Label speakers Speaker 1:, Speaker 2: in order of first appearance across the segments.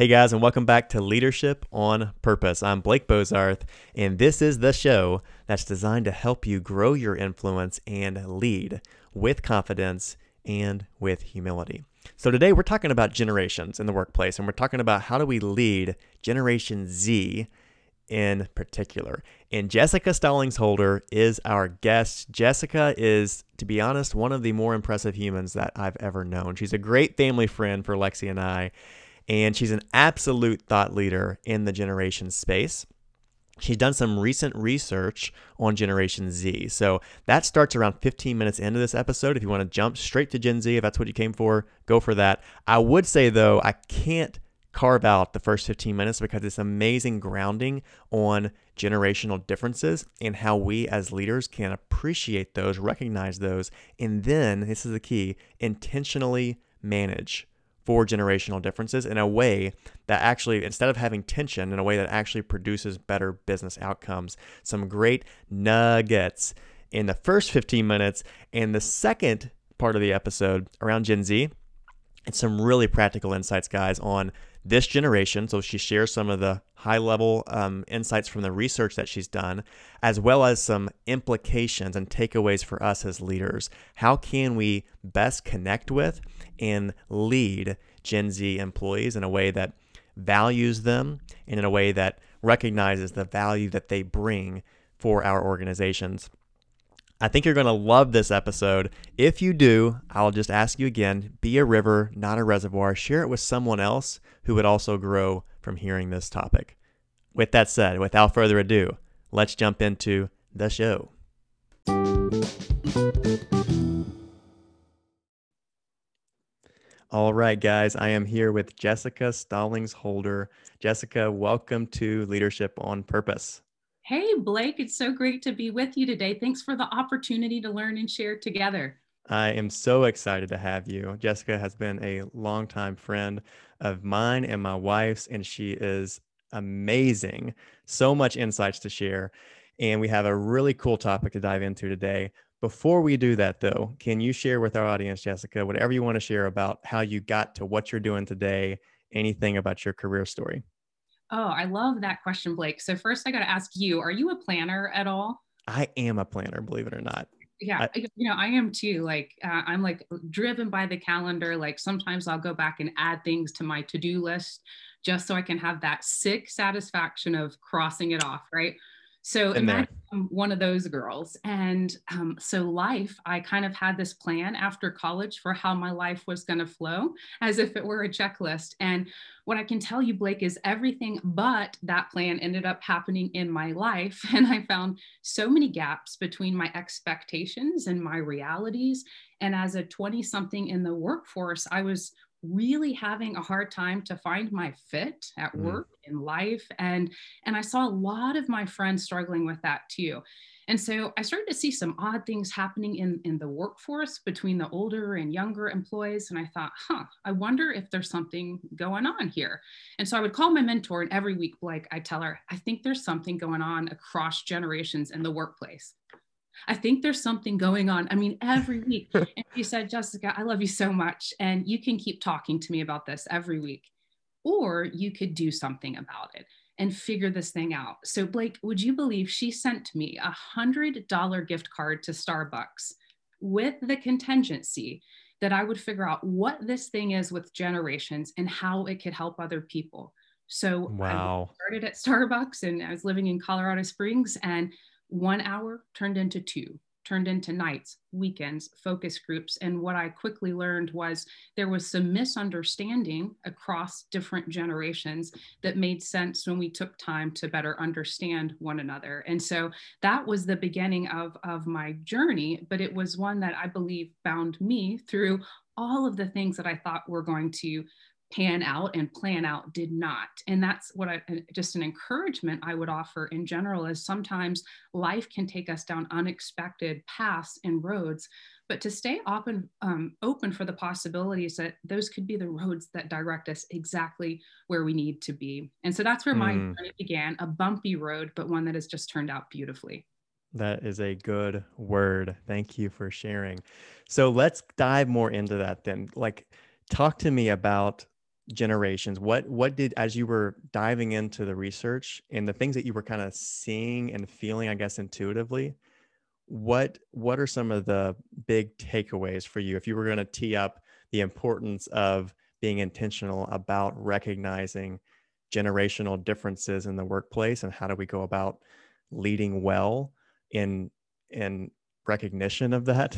Speaker 1: Hey guys, and welcome back to Leadership on Purpose. I'm Blake Bozarth, and this is the show that's designed to help you grow your influence and lead with confidence and with humility. So today we're talking about generations in the workplace, and we're talking about how do we lead Generation Z in particular. And Jessica Stallings Holder is our guest. Jessica is, to be honest, one of the more impressive humans that I've ever known. She's a great family friend for Lexi and I and she's an absolute thought leader in the generation space. She's done some recent research on Generation Z. So that starts around 15 minutes into this episode. If you want to jump straight to Gen Z, if that's what you came for, go for that. I would say, though, I can't carve out the first 15 minutes because it's amazing grounding on generational differences and how we as leaders can appreciate those, recognize those, and then, this is the key, intentionally manage for generational differences in a way that actually, instead of having tension, in a way that actually produces better business outcomes. Some great nuggets in the first 15 minutes. And the second part of the episode around Gen Z, and some really practical insights, guys, on this generation. So she shares some of the high level um, insights from the research that she's done, as well as some implications and takeaways for us as leaders. How can we best connect with and lead Gen Z employees in a way that values them and in a way that recognizes the value that they bring for our organizations. I think you're going to love this episode. If you do, I'll just ask you again be a river, not a reservoir. Share it with someone else who would also grow from hearing this topic. With that said, without further ado, let's jump into the show. All right, guys, I am here with Jessica Stallings Holder. Jessica, welcome to Leadership on Purpose.
Speaker 2: Hey, Blake, it's so great to be with you today. Thanks for the opportunity to learn and share together.
Speaker 1: I am so excited to have you. Jessica has been a longtime friend of mine and my wife's, and she is amazing. So much insights to share. And we have a really cool topic to dive into today. Before we do that, though, can you share with our audience, Jessica, whatever you want to share about how you got to what you're doing today, anything about your career story?
Speaker 2: Oh, I love that question, Blake. So, first, I got to ask you are you a planner at all?
Speaker 1: I am a planner, believe it or not.
Speaker 2: Yeah, I, you know, I am too. Like, uh, I'm like driven by the calendar. Like, sometimes I'll go back and add things to my to do list just so I can have that sick satisfaction of crossing it off, right? So imagine I'm one of those girls. And um, so life, I kind of had this plan after college for how my life was going to flow as if it were a checklist. And what I can tell you, Blake, is everything but that plan ended up happening in my life. And I found so many gaps between my expectations and my realities. And as a 20 something in the workforce, I was really having a hard time to find my fit at mm. work in life and and i saw a lot of my friends struggling with that too. And so i started to see some odd things happening in in the workforce between the older and younger employees and i thought huh i wonder if there's something going on here. And so i would call my mentor and every week like i tell her i think there's something going on across generations in the workplace I think there's something going on. I mean, every week. and she said, Jessica, I love you so much. And you can keep talking to me about this every week. Or you could do something about it and figure this thing out. So, Blake, would you believe she sent me a $100 gift card to Starbucks with the contingency that I would figure out what this thing is with generations and how it could help other people. So,
Speaker 1: wow.
Speaker 2: I started at Starbucks and I was living in Colorado Springs and one hour turned into two, turned into nights, weekends, focus groups. And what I quickly learned was there was some misunderstanding across different generations that made sense when we took time to better understand one another. And so that was the beginning of, of my journey, but it was one that I believe bound me through all of the things that I thought were going to pan out and plan out did not. And that's what i just an encouragement i would offer in general is sometimes life can take us down unexpected paths and roads but to stay open um, open for the possibilities that those could be the roads that direct us exactly where we need to be. And so that's where my mm. journey began a bumpy road but one that has just turned out beautifully.
Speaker 1: That is a good word. Thank you for sharing. So let's dive more into that then. Like talk to me about generations what what did as you were diving into the research and the things that you were kind of seeing and feeling i guess intuitively what what are some of the big takeaways for you if you were going to tee up the importance of being intentional about recognizing generational differences in the workplace and how do we go about leading well in in recognition of that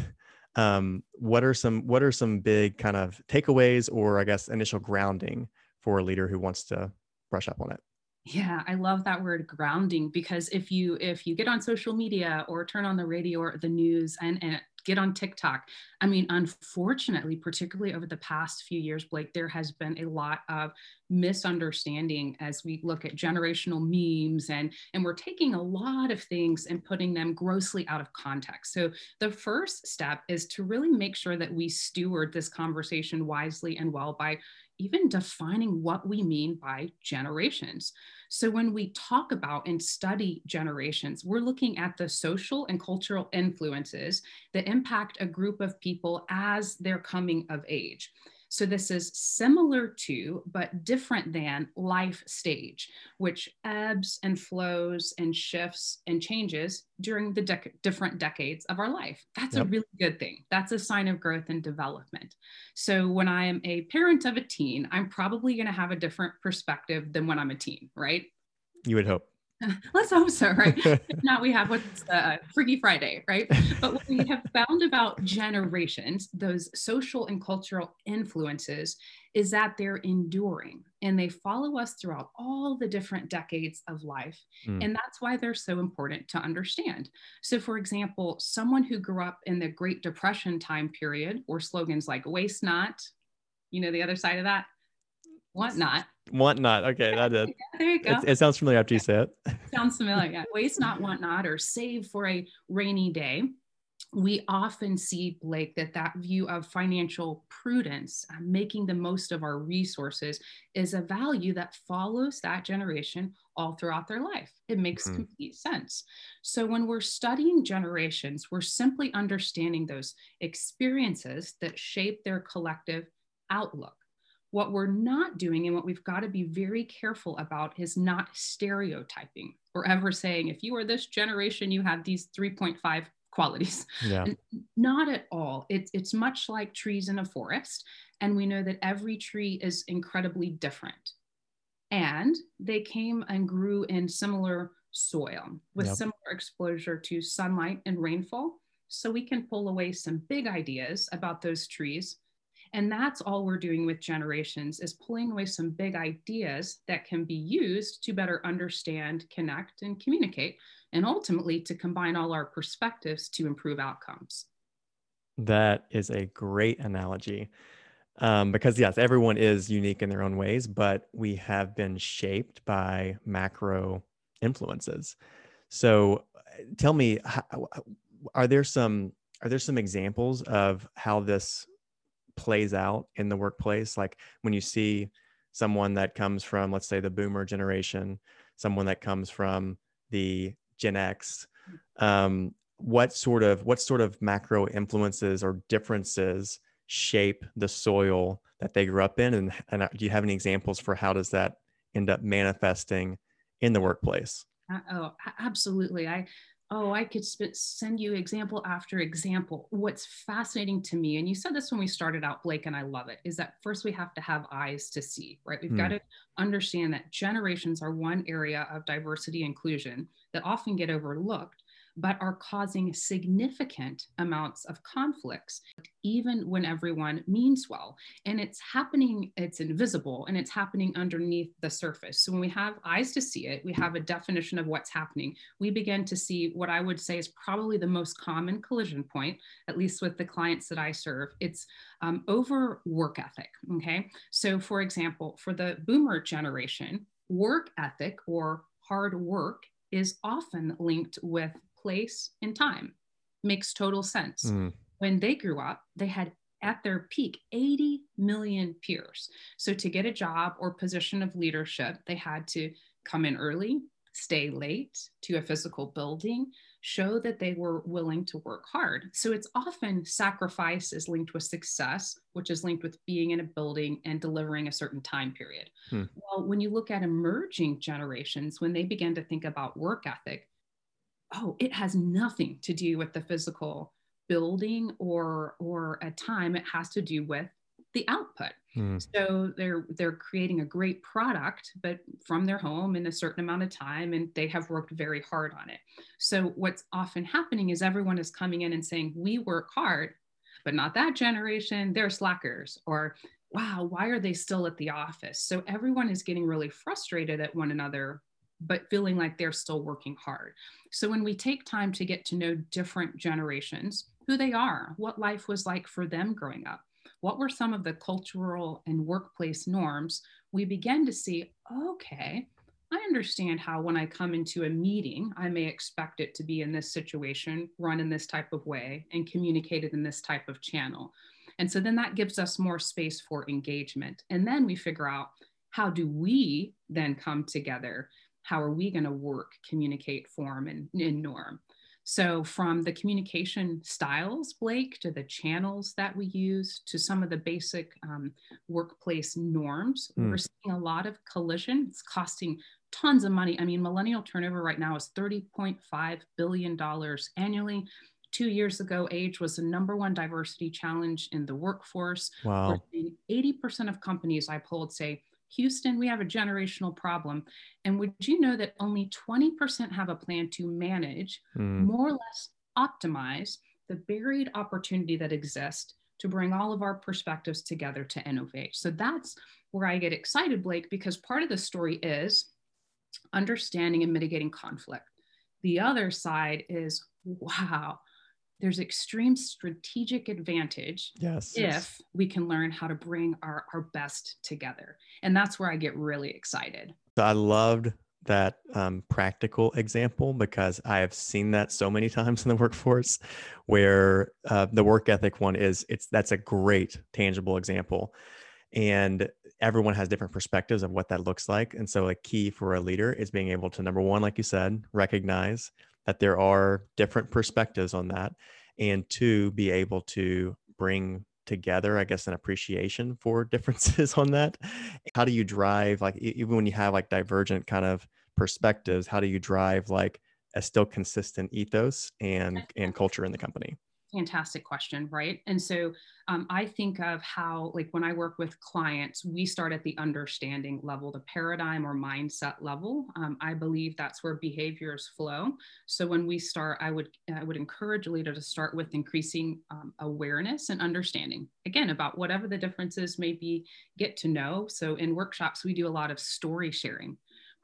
Speaker 1: um, what are some what are some big kind of takeaways or i guess initial grounding for a leader who wants to brush up on it?
Speaker 2: Yeah i love that word grounding because if you if you get on social media or turn on the radio or the news and and get on TikTok. I mean, unfortunately, particularly over the past few years, Blake, there has been a lot of misunderstanding as we look at generational memes and and we're taking a lot of things and putting them grossly out of context. So the first step is to really make sure that we steward this conversation wisely and well by even defining what we mean by generations. So, when we talk about and study generations, we're looking at the social and cultural influences that impact a group of people as they're coming of age. So this is similar to, but different than life stage, which ebbs and flows and shifts and changes during the dec- different decades of our life. That's yep. a really good thing. That's a sign of growth and development. So when I am a parent of a teen, I'm probably going to have a different perspective than when I'm a teen, right?
Speaker 1: You would hope.
Speaker 2: Let's hope so, right? now we have what's uh, Freaky Friday, right? But what we have found about generations, those social and cultural influences, is that they're enduring and they follow us throughout all the different decades of life. Mm. And that's why they're so important to understand. So, for example, someone who grew up in the Great Depression time period, or slogans like waste not, you know, the other side of that, want not
Speaker 1: Want not. Okay, that is.
Speaker 2: Yeah, there you go.
Speaker 1: It, it, sounds familiar after you say it.
Speaker 2: sounds familiar. Yeah. Waste not, want not, or save for a rainy day. We often see, Blake, that that view of financial prudence, uh, making the most of our resources, is a value that follows that generation all throughout their life. It makes mm-hmm. complete sense. So, when we're studying generations, we're simply understanding those experiences that shape their collective outlook. What we're not doing and what we've got to be very careful about is not stereotyping or ever saying, if you are this generation, you have these 3.5 qualities. Yeah. Not at all. It's, it's much like trees in a forest. And we know that every tree is incredibly different. And they came and grew in similar soil with yep. similar exposure to sunlight and rainfall. So we can pull away some big ideas about those trees and that's all we're doing with generations is pulling away some big ideas that can be used to better understand, connect, and communicate, and ultimately to combine all our perspectives to improve outcomes.
Speaker 1: That is a great analogy. Um, because yes, everyone is unique in their own ways, but we have been shaped by macro influences. So, uh, tell me, uh, uh, are there some are there some examples of how this plays out in the workplace like when you see someone that comes from let's say the boomer generation someone that comes from the gen x um, what sort of what sort of macro influences or differences shape the soil that they grew up in? And, and uh, do you have any examples for how does that end up manifesting in the workplace?
Speaker 2: Uh, oh absolutely. I oh, I could sp- send you example after example. What's fascinating to me, and you said this when we started out, Blake, and I love it, is that first we have to have eyes to see, right? We've mm. got to understand that generations are one area of diversity inclusion that often get overlooked but are causing significant amounts of conflicts, even when everyone means well. And it's happening, it's invisible and it's happening underneath the surface. So when we have eyes to see it, we have a definition of what's happening. We begin to see what I would say is probably the most common collision point, at least with the clients that I serve. It's um, over work ethic. Okay. So, for example, for the boomer generation, work ethic or hard work is often linked with place, and time. Makes total sense. Mm. When they grew up, they had at their peak 80 million peers. So to get a job or position of leadership, they had to come in early, stay late to a physical building, show that they were willing to work hard. So it's often sacrifice is linked with success, which is linked with being in a building and delivering a certain time period. Hmm. Well, when you look at emerging generations, when they begin to think about work ethic, oh, it has nothing to do with the physical building or or a time. It has to do with the output. Hmm. So they're they're creating a great product, but from their home in a certain amount of time, and they have worked very hard on it. So what's often happening is everyone is coming in and saying, "We work hard, but not that generation. They're slackers," or "Wow, why are they still at the office?" So everyone is getting really frustrated at one another but feeling like they're still working hard. So when we take time to get to know different generations, who they are, what life was like for them growing up, what were some of the cultural and workplace norms, we begin to see, okay, I understand how when I come into a meeting, I may expect it to be in this situation, run in this type of way, and communicated in this type of channel. And so then that gives us more space for engagement. And then we figure out how do we then come together? How are we going to work, communicate, form, and, and norm? So, from the communication styles, Blake, to the channels that we use, to some of the basic um, workplace norms, mm. we're seeing a lot of collision. It's costing tons of money. I mean, millennial turnover right now is $30.5 billion annually. Two years ago, age was the number one diversity challenge in the workforce.
Speaker 1: Wow.
Speaker 2: 80% of companies I polled say Houston, we have a generational problem. And would you know that only 20% have a plan to manage, mm. more or less optimize the buried opportunity that exists to bring all of our perspectives together to innovate? So that's where I get excited, Blake, because part of the story is understanding and mitigating conflict. The other side is, wow, there's extreme strategic advantage
Speaker 1: yes,
Speaker 2: if
Speaker 1: yes.
Speaker 2: we can learn how to bring our, our best together. And that's where I get really excited.
Speaker 1: I loved that um, practical example because I have seen that so many times in the workforce where uh, the work ethic one is it's that's a great tangible example and everyone has different perspectives of what that looks like and so a key for a leader is being able to number one like you said recognize that there are different perspectives on that and two be able to bring together i guess an appreciation for differences on that. How do you drive like even when you have like divergent kind of perspectives how do you drive like a still consistent ethos and and culture in the company
Speaker 2: fantastic question, right? And so um, I think of how, like, when I work with clients, we start at the understanding level, the paradigm or mindset level. Um, I believe that's where behaviors flow. So when we start, I would I would encourage a leader to start with increasing um, awareness and understanding. Again, about whatever the differences may be, get to know. So in workshops, we do a lot of story sharing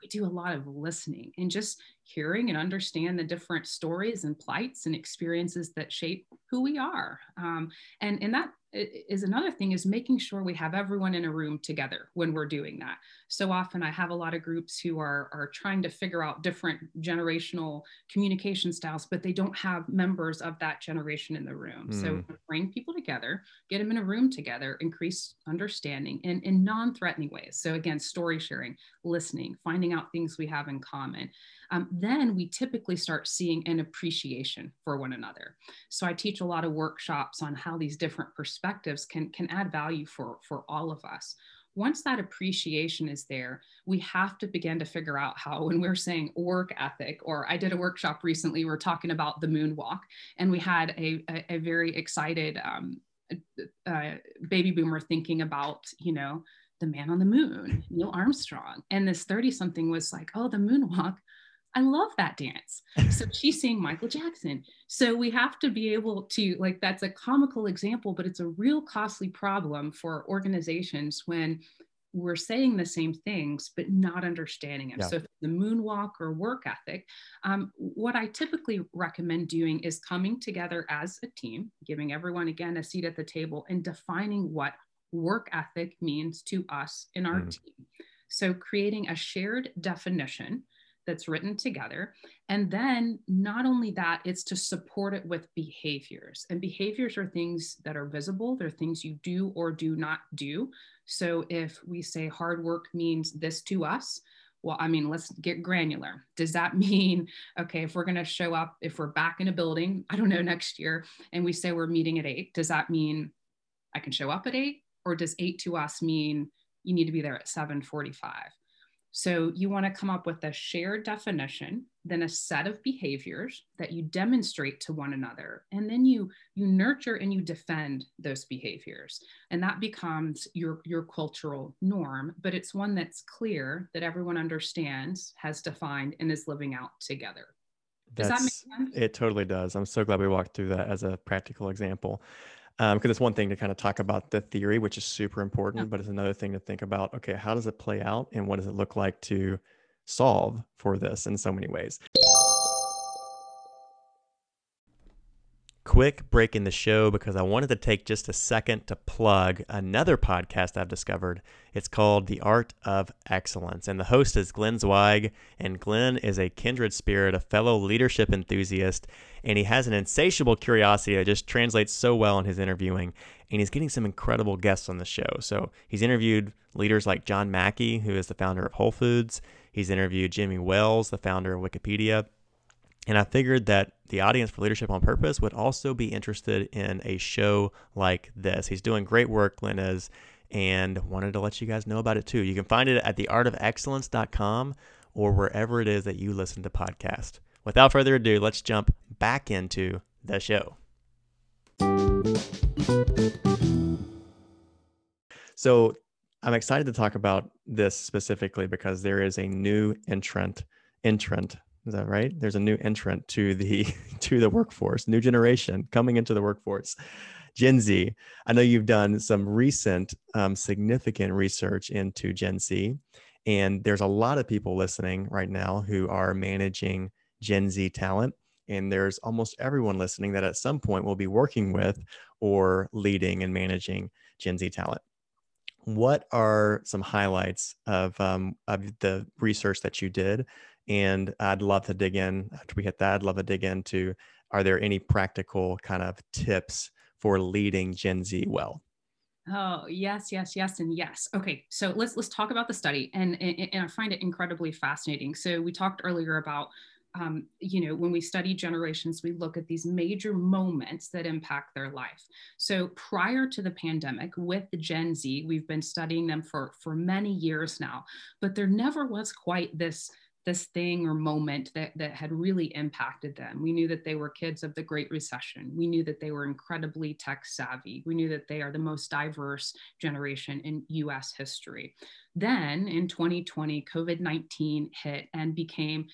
Speaker 2: we do a lot of listening and just hearing and understand the different stories and plights and experiences that shape who we are. Um, and, and that is another thing is making sure we have everyone in a room together when we're doing that. So often I have a lot of groups who are, are trying to figure out different generational communication styles, but they don't have members of that generation in the room. Mm. So hmm. bring people together, get them in a room together, increase understanding in, in non-threatening ways. So again, story sharing, listening, finding out things we have in common um, then we typically start seeing an appreciation for one another. So I teach a lot of workshops on how these different perspectives can, can add value for, for all of us. Once that appreciation is there, we have to begin to figure out how, when we're saying work ethic, or I did a workshop recently, we are talking about the moonwalk, and we had a, a, a very excited um, uh, baby boomer thinking about, you know, the man on the moon, Neil Armstrong. And this 30 something was like, oh, the moonwalk. I love that dance. So she's seeing Michael Jackson. So we have to be able to, like, that's a comical example, but it's a real costly problem for organizations when we're saying the same things, but not understanding them. Yeah. So the moonwalk or work ethic, um, what I typically recommend doing is coming together as a team, giving everyone, again, a seat at the table and defining what work ethic means to us in our mm. team. So creating a shared definition that's written together. And then not only that, it's to support it with behaviors. And behaviors are things that are visible, they're things you do or do not do. So if we say hard work means this to us, well, I mean, let's get granular. Does that mean, okay, if we're going to show up, if we're back in a building, I don't know, next year, and we say we're meeting at eight, does that mean I can show up at eight? Or does eight to us mean you need to be there at 745? So you want to come up with a shared definition, then a set of behaviors that you demonstrate to one another, and then you you nurture and you defend those behaviors, and that becomes your your cultural norm. But it's one that's clear that everyone understands, has defined, and is living out together.
Speaker 1: Does that's, that make sense? It totally does. I'm so glad we walked through that as a practical example because um, it's one thing to kind of talk about the theory, which is super important, yeah. but it's another thing to think about. Okay, how does it play out, and what does it look like to solve for this in so many ways? Quick break in the show because I wanted to take just a second to plug another podcast I've discovered. It's called The Art of Excellence, and the host is Glenn Zweig. And Glenn is a kindred spirit, a fellow leadership enthusiast, and he has an insatiable curiosity that just translates so well in his interviewing. And he's getting some incredible guests on the show. So he's interviewed leaders like John Mackey, who is the founder of Whole Foods. He's interviewed Jimmy Wales, the founder of Wikipedia. And I figured that the audience for Leadership on Purpose would also be interested in a show like this. He's doing great work, Glenn is, and wanted to let you guys know about it too. You can find it at theartofexcellence.com or wherever it is that you listen to podcasts. Without further ado, let's jump back into the show. So, I'm excited to talk about this specifically because there is a new entrant entrant is that right? There's a new entrant to the to the workforce, new generation coming into the workforce. Gen Z. I know you've done some recent um, significant research into Gen Z, and there's a lot of people listening right now who are managing Gen Z talent. And there's almost everyone listening that at some point will be working with or leading and managing Gen Z talent. What are some highlights of, um, of the research that you did and I'd love to dig in after we hit that. I'd love to dig into are there any practical kind of tips for leading Gen Z well?
Speaker 2: Oh yes, yes, yes, and yes. Okay, so let's let's talk about the study, and and, and I find it incredibly fascinating. So we talked earlier about um, you know, when we study generations, we look at these major moments that impact their life. So prior to the pandemic, with Gen Z, we've been studying them for for many years now, but there never was quite this this thing or moment that, that had really impacted them. We knew that they were kids of the Great Recession. We knew that they were incredibly tech savvy. We knew that they are the most diverse generation in US history. Then in 2020, COVID 19 hit and became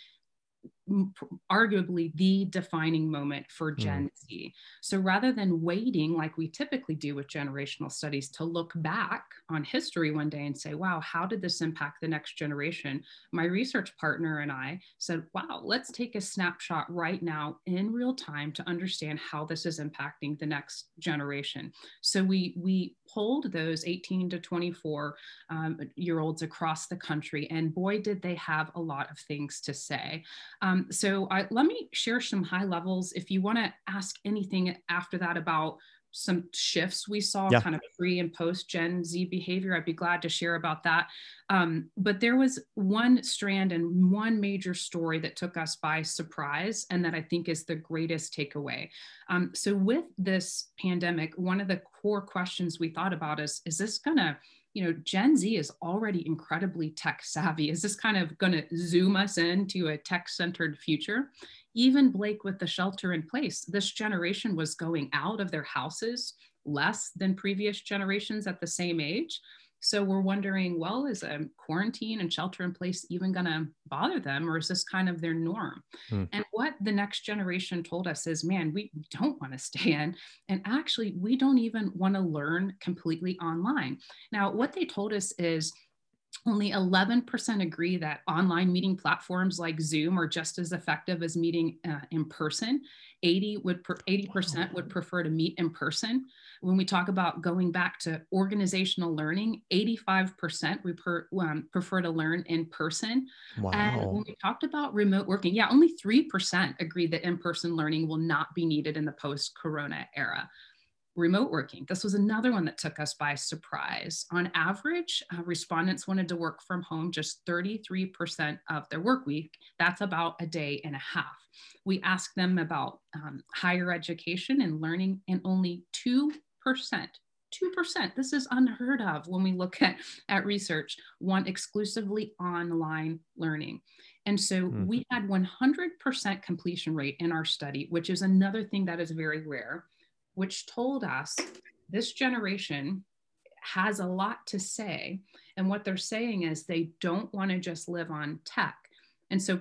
Speaker 2: arguably the defining moment for hmm. Gen mm. Z. So rather than waiting like we typically do with generational studies to look back on history one day and say, wow, how did this impact the next generation? My research partner and I said, wow, let's take a snapshot right now in real time to understand how this is impacting the next generation. So we we polled those 18 to 24 um, year olds across the country, and boy, did they have a lot of things to say. Um, so I, let me share some high levels. If you want to ask anything after that about some shifts we saw yeah. kind of pre and post Gen Z behavior. I'd be glad to share about that. Um, but there was one strand and one major story that took us by surprise, and that I think is the greatest takeaway. Um, so, with this pandemic, one of the core questions we thought about is is this going to you know, Gen Z is already incredibly tech savvy. Is this kind of going to zoom us into a tech centered future? Even Blake with the shelter in place, this generation was going out of their houses less than previous generations at the same age. So we're wondering, well, is a quarantine and shelter in place even going to bother them, or is this kind of their norm? Hmm. And what the next generation told us is, man, we don't want to stay in. And actually, we don't even want to learn completely online. Now, what they told us is, only 11% agree that online meeting platforms like Zoom are just as effective as meeting uh, in person. 80 would 80% would prefer to meet in person. When we talk about going back to organizational learning, 85% we per, um, prefer to learn in person. Wow. And when we talked about remote working, yeah, only 3% agree that in-person learning will not be needed in the post-corona era. Remote working. This was another one that took us by surprise. On average, uh, respondents wanted to work from home just 33% of their work week. That's about a day and a half. We asked them about um, higher education and learning, and only 2%. 2%. This is unheard of when we look at, at research, want exclusively online learning. And so mm-hmm. we had 100% completion rate in our study, which is another thing that is very rare which told us this generation has a lot to say. And what they're saying is they don't want to just live on tech. And so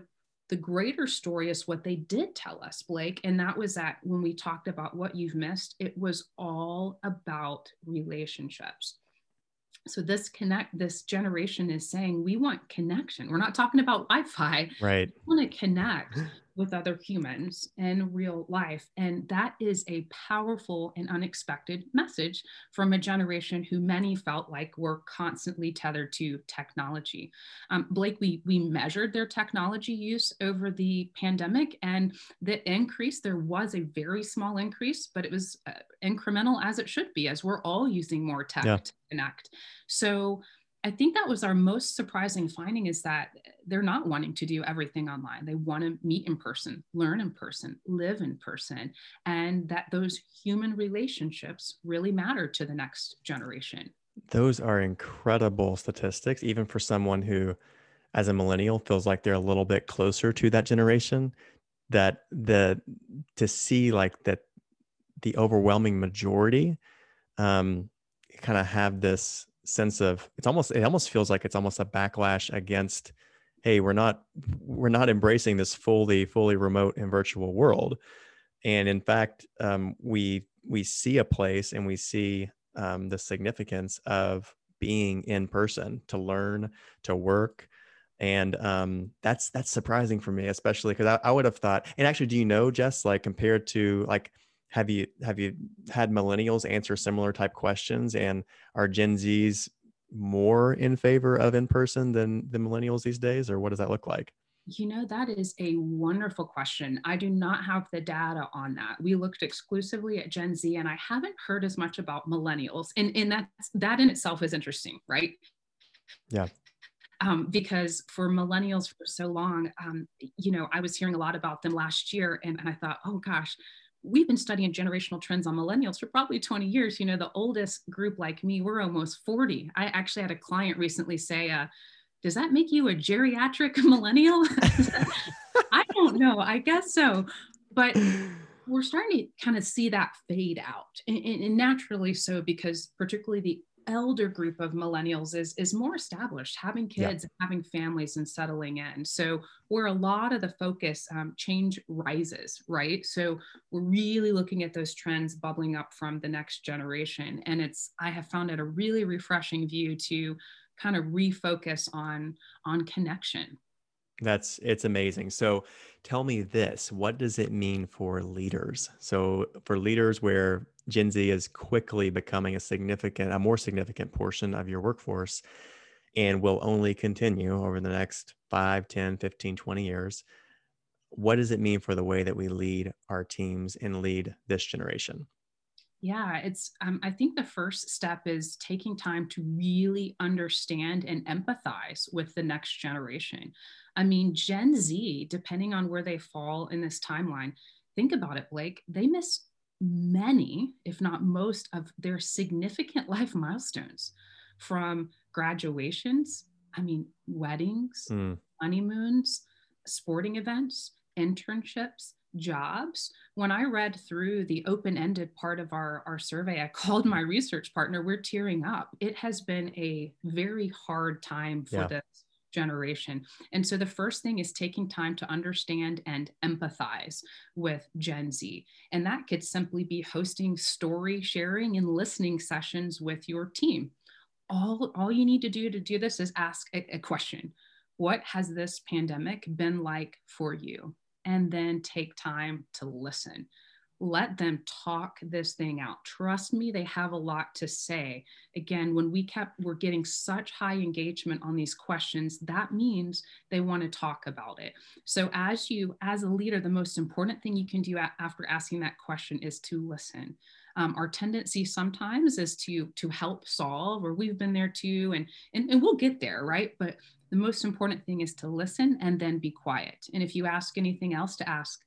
Speaker 2: the greater story is what they did tell us, Blake. And that was that when we talked about what you've missed, it was all about relationships. So this connect this generation is saying we want connection. We're not talking about Wi-Fi.
Speaker 1: Right.
Speaker 2: We want to connect with other humans in real life. And that is a powerful and unexpected message from a generation who many felt like were constantly tethered to technology. Um, Blake, we, we measured their technology use over the pandemic, and the increase, there was a very small increase, but it was uh, incremental as it should be, as we're all using more tech yeah. Connect. So, I think that was our most surprising finding is that they're not wanting to do everything online. They want to meet in person, learn in person, live in person, and that those human relationships really matter to the next generation.
Speaker 1: Those are incredible statistics, even for someone who, as a millennial, feels like they're a little bit closer to that generation. That the to see like that the overwhelming majority um, kind of have this sense of it's almost it almost feels like it's almost a backlash against hey we're not we're not embracing this fully fully remote and virtual world. And in fact um, we we see a place and we see um, the significance of being in person to learn to work. And um, that's that's surprising for me especially because I, I would have thought and actually do you know jess like compared to like have you have you had millennials answer similar type questions? And are gen z's more in favor of in person than the millennials these days or what does that look like?
Speaker 2: You know that is a wonderful question. I do not have the data on that. We looked exclusively at gen z and i haven't heard as much about millennials. And, and that that in itself is interesting right?
Speaker 1: Yeah.
Speaker 2: Um, because for millennials for so long, um, you know, I was hearing a lot about them last year, and, and I thought, oh gosh, we've been studying generational trends on millennials for probably 20 years. You know, the oldest group like me, we're almost 40. I actually had a client recently say, uh, does that make you a geriatric millennial? I don't know. I guess so. But we're starting to kind of see that fade out and, and, naturally so because particularly the elder group of millennials is is more established having kids yeah. having families and settling in so where a lot of the focus um, change rises right so we're really looking at those trends bubbling up from the next generation and it's i have found it a really refreshing view to kind of refocus on on connection
Speaker 1: that's it's amazing. So tell me this, what does it mean for leaders? So for leaders where Gen Z is quickly becoming a significant, a more significant portion of your workforce and will only continue over the next 5, 10, 15, 20 years. What does it mean for the way that we lead our teams and lead this generation?
Speaker 2: Yeah, it's, um, I think the first step is taking time to really understand and empathize with the next generation. I mean, Gen Z, depending on where they fall in this timeline, think about it, Blake, they miss many, if not most, of their significant life milestones from graduations, I mean, weddings, mm. honeymoons, sporting events, internships, jobs. When I read through the open ended part of our, our survey, I called my research partner. We're tearing up. It has been a very hard time for yeah. this generation. And so the first thing is taking time to understand and empathize with Gen Z. And that could simply be hosting story sharing and listening sessions with your team. All, all you need to do to do this is ask a, a question What has this pandemic been like for you? And then take time to listen let them talk this thing out trust me they have a lot to say again when we kept we're getting such high engagement on these questions that means they want to talk about it so as you as a leader the most important thing you can do after asking that question is to listen Um, our tendency sometimes is to to help solve, or we've been there too, and, and and we'll get there, right? But the most important thing is to listen and then be quiet. And if you ask anything else, to ask,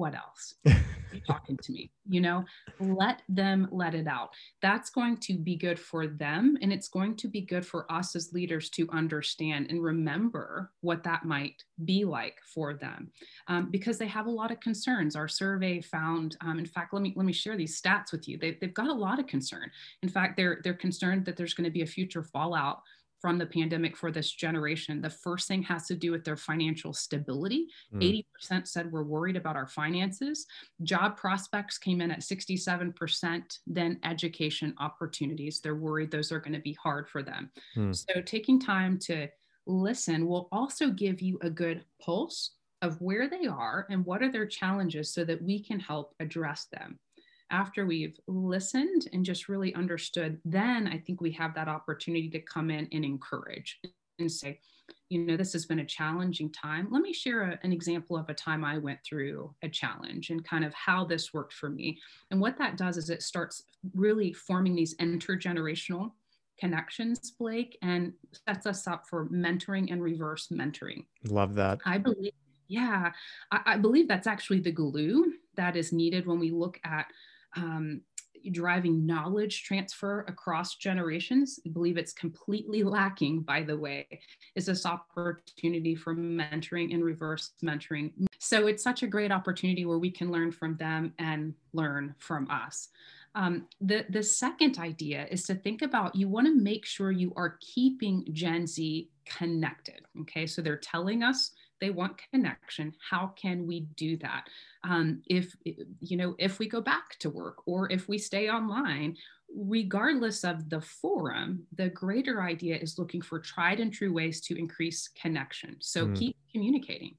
Speaker 2: what else? you talking to me? You know, let them let it out. That's going to be good for them. And it's going to be good for us as leaders to understand and remember what that might be like for them um, because they have a lot of concerns. Our survey found, um, in fact, let me let me share these stats with you. They, they've got a lot of concern. In fact, they're they're concerned that there's going to be a future fallout from the pandemic for this generation. The first thing has to do with their financial stability. Mm. 80% said we're worried about our finances. Job prospects came in at 67%, then education opportunities. They're worried those are going to be hard for them. Mm. So taking time to listen will also give you a good pulse of where they are and what are their challenges so that we can help address them after we've listened and just really understood, then I think we have that opportunity to come in and encourage and say, you know, this has been a challenging time. Let me share a, an example of a time I went through a challenge and kind of how this worked for me. And what that does is it starts really forming these intergenerational connections, Blake, and sets us up for mentoring and reverse mentoring.
Speaker 1: Love that.
Speaker 2: I believe, yeah, I, I believe that's actually the glue that is needed when we look at um, driving knowledge transfer across generations. I believe it's completely lacking, by the way, is this opportunity for mentoring and reverse mentoring. So it's such a great opportunity where we can learn from them and learn from us. Um, the, the second idea is to think about you want to make sure you are keeping Gen Z connected. Okay, so they're telling us they want connection. How can we do that? Um, if you know if we go back to work or if we stay online regardless of the forum the greater idea is looking for tried and true ways to increase connection. So mm. keep communicating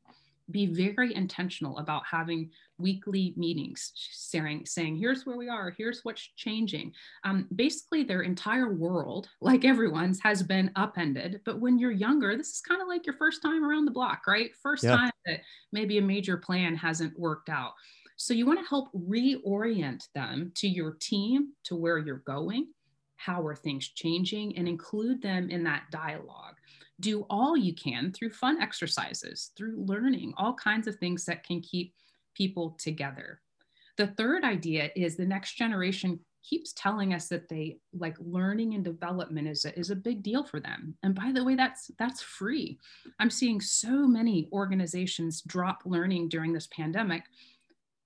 Speaker 2: be very intentional about having weekly meetings saying, saying here's where we are here's what's changing. Um, basically their entire world like everyone's has been upended but when you're younger this is kind of like your first time around the block right? First yeah. time that maybe a major plan hasn't worked out. So you want to help reorient them to your team to where you're going how are things changing and include them in that dialogue do all you can through fun exercises, through learning, all kinds of things that can keep people together. The third idea is the next generation keeps telling us that they like learning and development is a, is a big deal for them. And by the way that's that's free. I'm seeing so many organizations drop learning during this pandemic.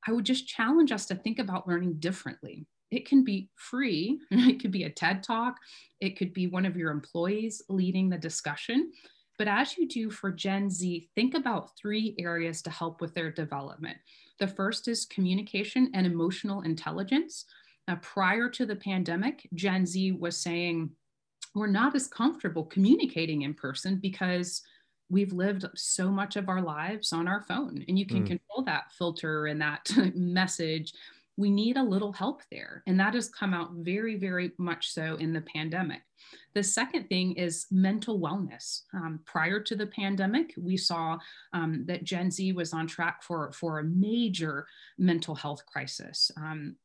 Speaker 2: I would just challenge us to think about learning differently it can be free. It could be a TED talk. It could be one of your employees leading the discussion. But as you do for Gen Z, think about three areas to help with their development. The first is communication and emotional intelligence. Now, prior to the pandemic, Gen Z was saying, we're not as comfortable communicating in person because we've lived so much of our lives on our phone and you can mm. control that filter and that message we need a little help there. And that has come out very, very much so in the pandemic. The second thing is mental wellness. Um, prior to the pandemic, we saw um, that Gen Z was on track for, for a major mental health crisis. Um,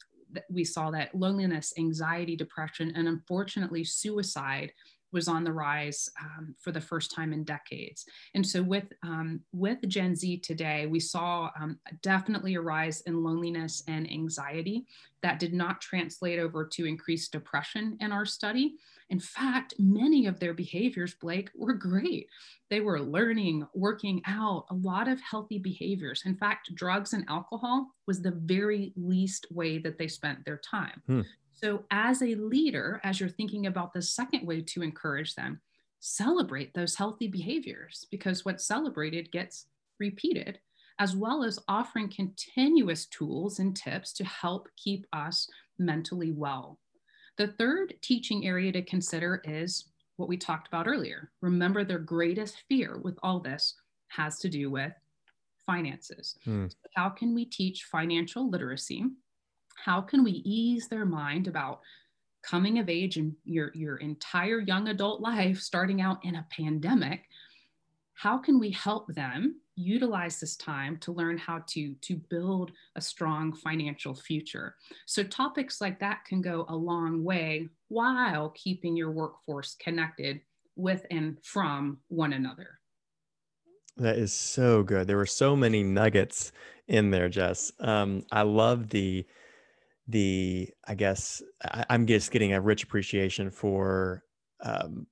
Speaker 2: we saw that loneliness, anxiety, depression, and unfortunately, suicide was on the rise um, for the first time in decades. And so with um, with Gen Z today, we saw um, definitely a rise in loneliness and anxiety that did not translate over to increased depression in our study. In fact, many of their behaviors, Blake, were great. They were learning, working out, a lot of healthy behaviors. In fact, drugs and alcohol was the very least way that they spent their time. Hmm. So, as a leader, as you're thinking about the second way to encourage them, celebrate those healthy behaviors because what's celebrated gets repeated, as well as offering continuous tools and tips to help keep us mentally well. The third teaching area to consider is what we talked about earlier. Remember, their greatest fear with all this has to do with finances. Hmm. So how can we teach financial literacy how can we ease their mind about coming of age and your, your entire young adult life starting out in a pandemic? How can we help them utilize this time to learn how to to build a strong financial future? So topics like that can go a long way while keeping your workforce connected with and from one another.
Speaker 1: That is so good. There were so many nuggets in there jess. Um, i love the the i guess I, am just getting a rich appreciation for um,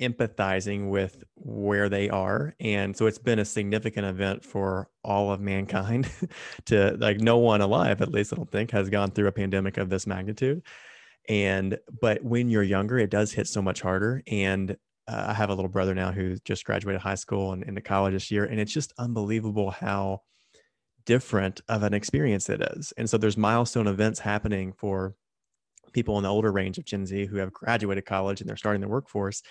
Speaker 1: empathizing with where they are and so it's been a significant event for all of mankind to like no one alive at least i don't think has gone through a pandemic of this magnitude and but when you're younger it does hit so much harder and uh, i have a little brother now who just graduated high school and into college this year and it's just unbelievable how different of an experience it is and so there's milestone events happening for people in the older range of gen z who have graduated college and they're starting the workforce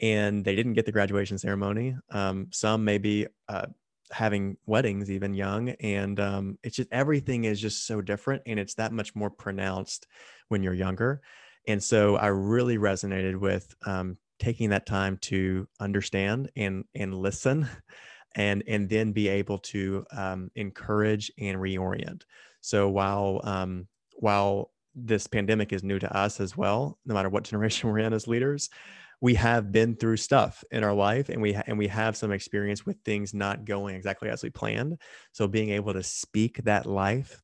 Speaker 1: and they didn't get the graduation ceremony. Um, some maybe uh, having weddings even young, and um, it's just everything is just so different, and it's that much more pronounced when you're younger. And so I really resonated with um, taking that time to understand and and listen, and and then be able to um, encourage and reorient. So while um, while this pandemic is new to us as well, no matter what generation we're in as leaders we have been through stuff in our life and we ha- and we have some experience with things not going exactly as we planned so being able to speak that life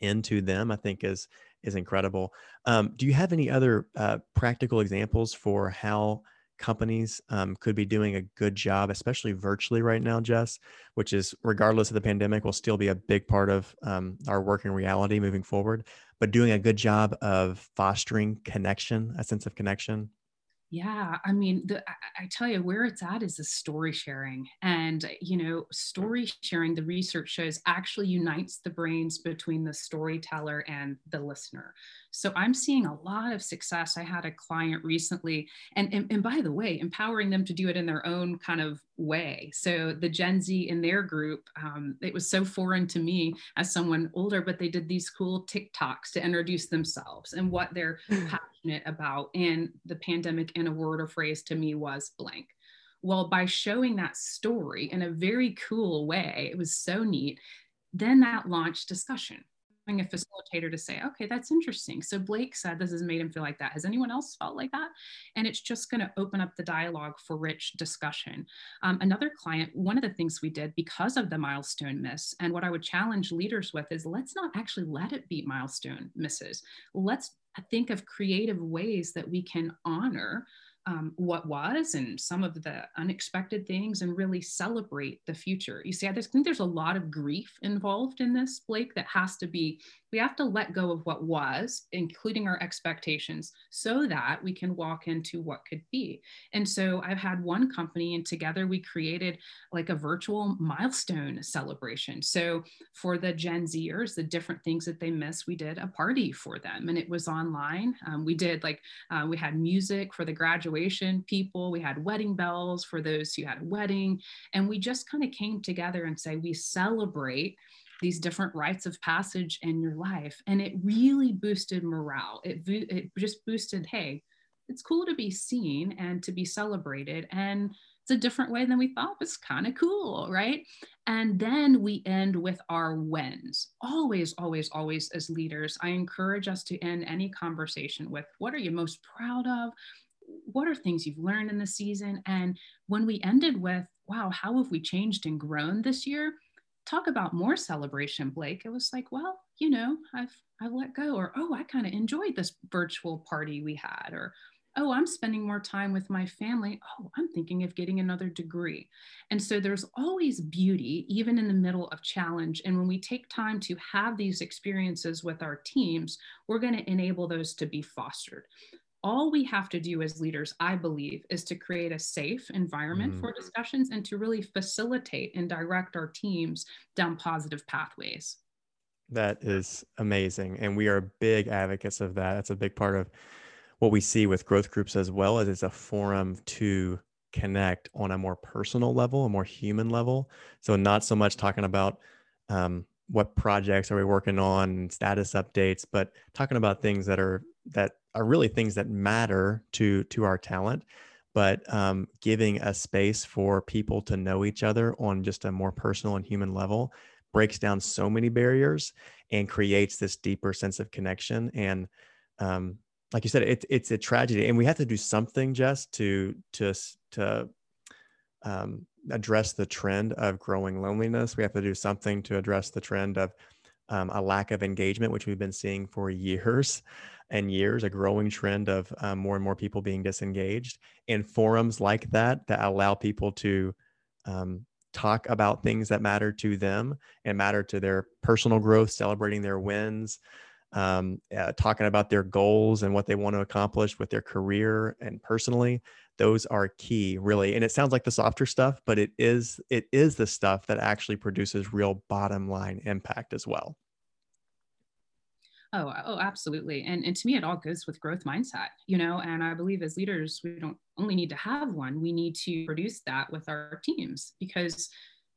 Speaker 1: into them i think is is incredible um, do you have any other uh, practical examples for how companies um, could be doing a good job especially virtually right now jess which is regardless of the pandemic will still be a big part of um, our working reality moving forward but doing a good job of fostering connection a sense of connection
Speaker 2: yeah, I mean, the, I, I tell you where it's at is the story sharing. And, you know, story sharing, the research shows actually unites the brains between the storyteller and the listener. So I'm seeing a lot of success. I had a client recently, and, and, and by the way, empowering them to do it in their own kind of way. So the Gen Z in their group, um, it was so foreign to me as someone older, but they did these cool TikToks to introduce themselves and what they're hmm. passionate about. And the pandemic in a word or phrase to me was blank. Well, by showing that story in a very cool way, it was so neat. Then that launched discussion a facilitator to say, okay, that's interesting. So Blake said this has made him feel like that. Has anyone else felt like that? And it's just going to open up the dialogue for rich discussion. Um, another client, one of the things we did because of the milestone miss, and what I would challenge leaders with is let's not actually let it be milestone misses. Let's think of creative ways that we can honor um, what was and some of the unexpected things and really celebrate the future. You see, I just think there's a lot of grief involved in this, Blake, that has to be we have to let go of what was, including our expectations, so that we can walk into what could be. And so I've had one company, and together we created like a virtual milestone celebration. So for the Gen Zers, the different things that they miss, we did a party for them, and it was online. Um, we did like uh, we had music for the graduation people, we had wedding bells for those who had a wedding, and we just kind of came together and say we celebrate these different rites of passage in your life. And it really boosted morale. It, it just boosted, hey, it's cool to be seen and to be celebrated. And it's a different way than we thought was kind of cool, right? And then we end with our wins. Always, always, always, as leaders, I encourage us to end any conversation with what are you most proud of? What are things you've learned in the season? And when we ended with, wow, how have we changed and grown this year? Talk about more celebration, Blake. It was like, well, you know, I've I've let go, or oh, I kind of enjoyed this virtual party we had, or oh, I'm spending more time with my family. Oh, I'm thinking of getting another degree. And so there's always beauty, even in the middle of challenge. And when we take time to have these experiences with our teams, we're going to enable those to be fostered all we have to do as leaders, I believe, is to create a safe environment mm. for discussions and to really facilitate and direct our teams down positive pathways.
Speaker 1: That is amazing. And we are big advocates of that. That's a big part of what we see with growth groups as well as it's a forum to connect on a more personal level, a more human level. So not so much talking about um, what projects are we working on, status updates, but talking about things that are that are really things that matter to to our talent but um, giving a space for people to know each other on just a more personal and human level breaks down so many barriers and creates this deeper sense of connection. And um, like you said it, it's a tragedy and we have to do something just to to to um, address the trend of growing loneliness we have to do something to address the trend of um, a lack of engagement which we've been seeing for years and years, a growing trend of um, more and more people being disengaged. And forums like that that allow people to um, talk about things that matter to them and matter to their personal growth, celebrating their wins, um, uh, talking about their goals and what they want to accomplish with their career and personally. Those are key, really. And it sounds like the softer stuff, but it is it is the stuff that actually produces real bottom line impact as well.
Speaker 2: Oh, oh, absolutely. And, and to me, it all goes with growth mindset, you know, and I believe as leaders, we don't only need to have one, we need to produce that with our teams because,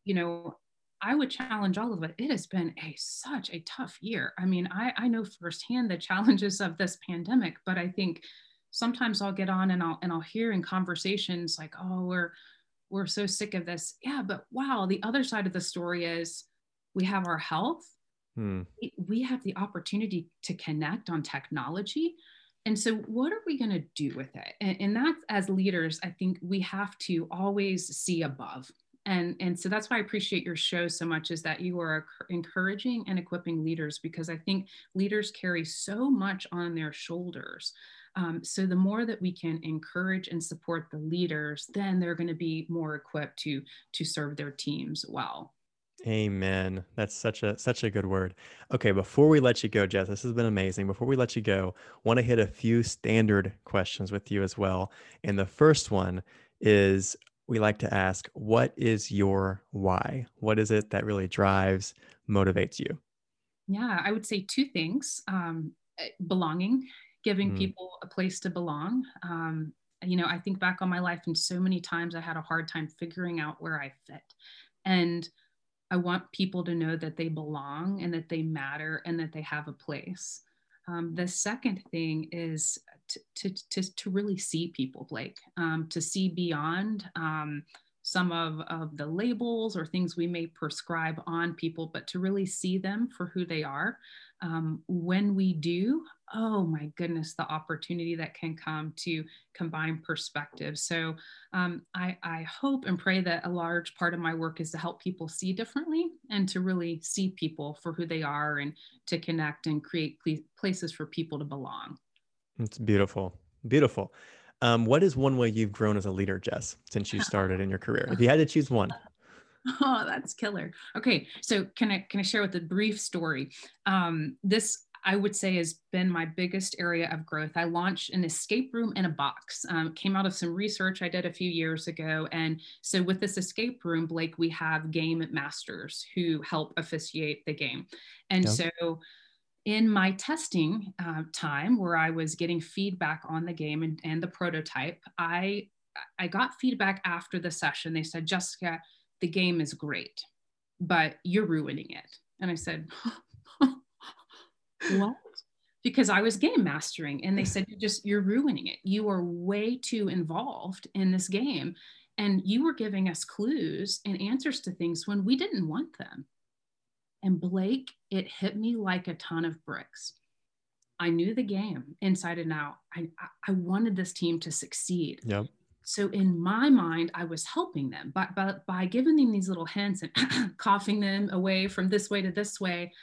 Speaker 2: you know, I would challenge all of it. It has been a such a tough year. I mean, I, I know firsthand the challenges of this pandemic, but I think sometimes I'll get on and I'll and I'll hear in conversations like, oh, we're we're so sick of this. Yeah, but wow, the other side of the story is we have our health Hmm. We have the opportunity to connect on technology. And so, what are we going to do with it? And, and that's as leaders, I think we have to always see above. And, and so that's why I appreciate your show so much is that you are encouraging and equipping leaders because I think leaders carry so much on their shoulders. Um, so the more that we can encourage and support the leaders, then they're going to be more equipped to to serve their teams well.
Speaker 1: Amen. That's such a such a good word. Okay, before we let you go, Jess, this has been amazing. Before we let you go, want to hit a few standard questions with you as well. And the first one is we like to ask, what is your why? What is it that really drives, motivates you?
Speaker 2: Yeah, I would say two things. Um, eh, belonging, giving mm. people a place to belong. Um, you know, I think back on my life, and so many times I had a hard time figuring out where I fit. And I want people to know that they belong and that they matter and that they have a place. Um, the second thing is to, to, to, really see people, Blake, um, to see beyond um, some of, of the labels or things we may prescribe on people, but to really see them for who they are. Um, when we do, oh my goodness, the opportunity that can come to combine perspectives. So um, I, I hope and pray that a large part of my work is to help people see differently and to really see people for who they are and to connect and create places for people to belong.
Speaker 1: It's beautiful. Beautiful. Um, what is one way you've grown as a leader, Jess, since you started in your career? If you had to choose one.
Speaker 2: Oh, that's killer. Okay, so can I can I share with a brief story? Um, this I would say has been my biggest area of growth. I launched an escape room in a box, um, came out of some research I did a few years ago. And so with this escape room, Blake, we have game masters who help officiate the game. And yep. so in my testing uh, time where I was getting feedback on the game and, and the prototype, I I got feedback after the session. They said, Jessica, the game is great, but you're ruining it. And I said, what? Because I was game mastering and they said, "You're just, you're ruining it. You are way too involved in this game. And you were giving us clues and answers to things when we didn't want them. And Blake, it hit me like a ton of bricks. I knew the game inside and out. I, I wanted this team to succeed.
Speaker 1: Yep.
Speaker 2: So in my mind, I was helping them, but, but by giving them these little hints and coughing them away from this way to this way,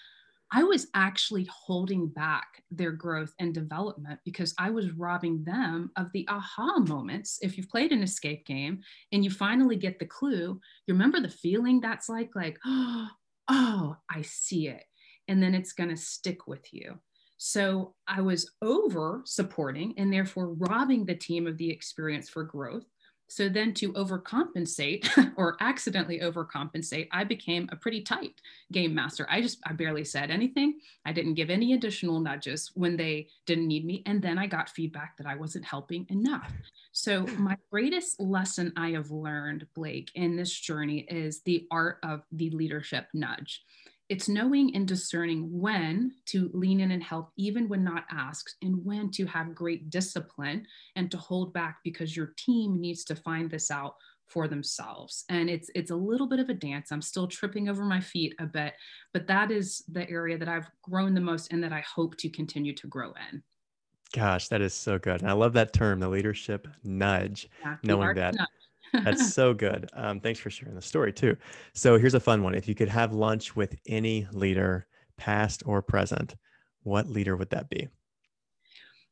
Speaker 2: I was actually holding back their growth and development because I was robbing them of the aha moments. If you've played an escape game and you finally get the clue, you remember the feeling that's like, like, oh, oh I see it. And then it's going to stick with you. So I was over supporting and therefore robbing the team of the experience for growth so then to overcompensate or accidentally overcompensate, I became a pretty tight game master. I just, I barely said anything. I didn't give any additional nudges when they didn't need me. And then I got feedback that I wasn't helping enough. So hmm. my greatest lesson I have learned, Blake, in this journey is the art of the leadership nudge it's knowing and discerning when to lean in and help, even when not asked, and when to have great discipline and to hold back because your team needs to find this out for themselves. And it's it's a little bit of a dance. I'm still tripping over my feet a bit but that is the area that i've grown the most and that i hope to continue to grow in.
Speaker 1: Gosh that is so good. And i love that term the leadership nudge yeah, knowing that that's so good um, thanks for sharing the story too so here's a fun one if you could have lunch with any leader past or present what leader would that be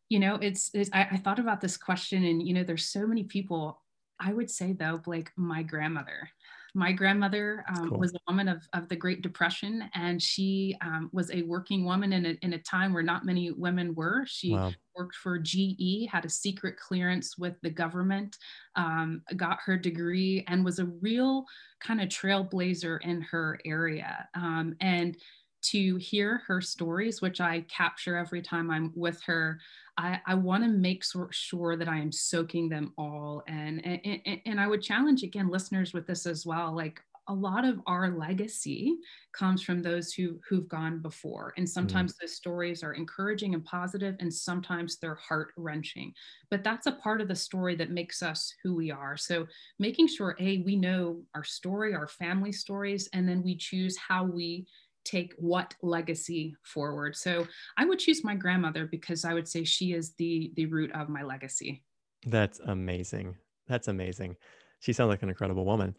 Speaker 2: you know it's, it's I, I, thought about this question and you know there's so many people I would say though, Blake, my grandmother. My grandmother um, cool. was a woman of, of the Great Depression, and she um, was a working woman in a, in a time where not many women were. She wow. worked for GE, had a secret clearance with the government, um, got her degree, and was a real kind of trailblazer in her area. Um, and to hear her stories, which I capture every time I'm with her, I, I want to make sure that I am soaking them all. And, and, and I would challenge again listeners with this as well. Like a lot of our legacy comes from those who who've gone before and mm. sometimes mm. those stories are encouraging and positive and sometimes they're heart wrenching but that's a part of the story that makes us who we are so making sure a we know our story our family stories and then we choose how we take what legacy forward. So I would choose my grandmother because I would say she is the the root of my legacy.
Speaker 1: That's amazing. That's amazing. She sounds like an incredible woman.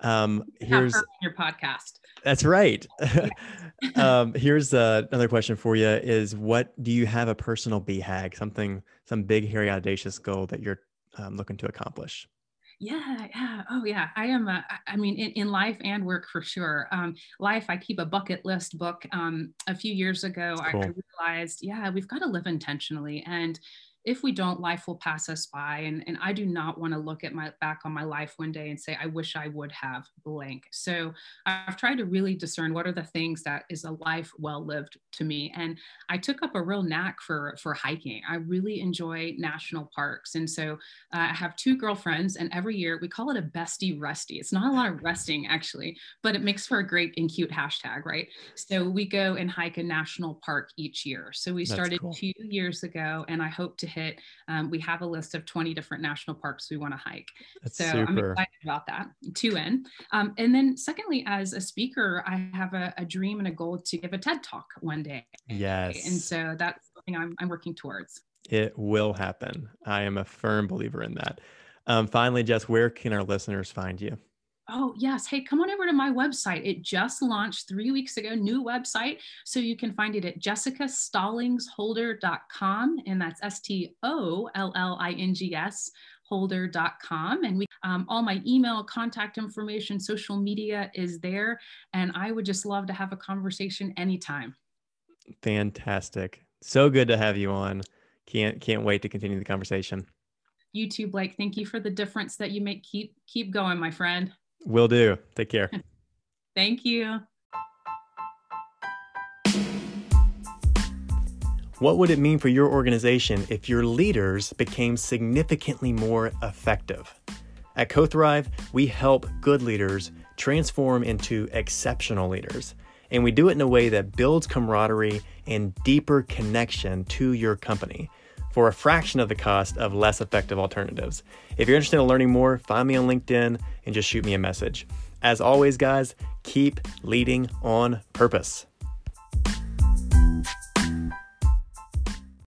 Speaker 1: Um, here's
Speaker 2: your podcast.
Speaker 1: That's right. um, here's uh, another question for you: Is what do you have a personal BHAG, something, some big, hairy, audacious goal that you're um, looking to accomplish?
Speaker 2: Yeah yeah. Oh yeah. I am a, i mean in, in life and work for sure. Um, life i keep a bucket list book. Um, a few years ago cool. I, I realized yeah we've got to live intentionally. And if we don't, life will pass us by. And, and I do not want to look at my back on my life one day and say, I wish I would have blank. So I've tried to really discern what are the things that is a life well lived to me. And I took up a real knack for, for hiking. I really enjoy national parks. And so uh, I have two girlfriends, and every year we call it a bestie rusty. It's not a lot of resting actually, but it makes for a great and cute hashtag, right? So we go and hike a national park each year. So we started cool. two years ago, and I hope to hit. Um, we have a list of 20 different national parks we want to hike. That's so super. I'm excited about that. Two in. Um, and then secondly, as a speaker, I have a, a, dream and a goal to give a TED talk one day.
Speaker 1: Yes.
Speaker 2: And so that's something I'm, I'm working towards.
Speaker 1: It will happen. I am a firm believer in that. Um, finally, Jess, where can our listeners find you?
Speaker 2: Oh, yes. Hey, come on over to my website. It just launched three weeks ago, new website. So you can find it at jessicastollingsholder.com. And that's S T O L L I N G S holder.com. And we, um, all my email, contact information, social media is there. And I would just love to have a conversation anytime.
Speaker 1: Fantastic. So good to have you on. Can't can't wait to continue the conversation.
Speaker 2: You too, Blake. Thank you for the difference that you make. Keep keep going, my friend.
Speaker 1: Will do. Take care.
Speaker 2: Thank you.
Speaker 1: What would it mean for your organization if your leaders became significantly more effective? At CoThrive, we help good leaders transform into exceptional leaders. And we do it in a way that builds camaraderie and deeper connection to your company for a fraction of the cost of less effective alternatives. If you're interested in learning more, find me on LinkedIn and just shoot me a message. As always, guys, keep leading on purpose.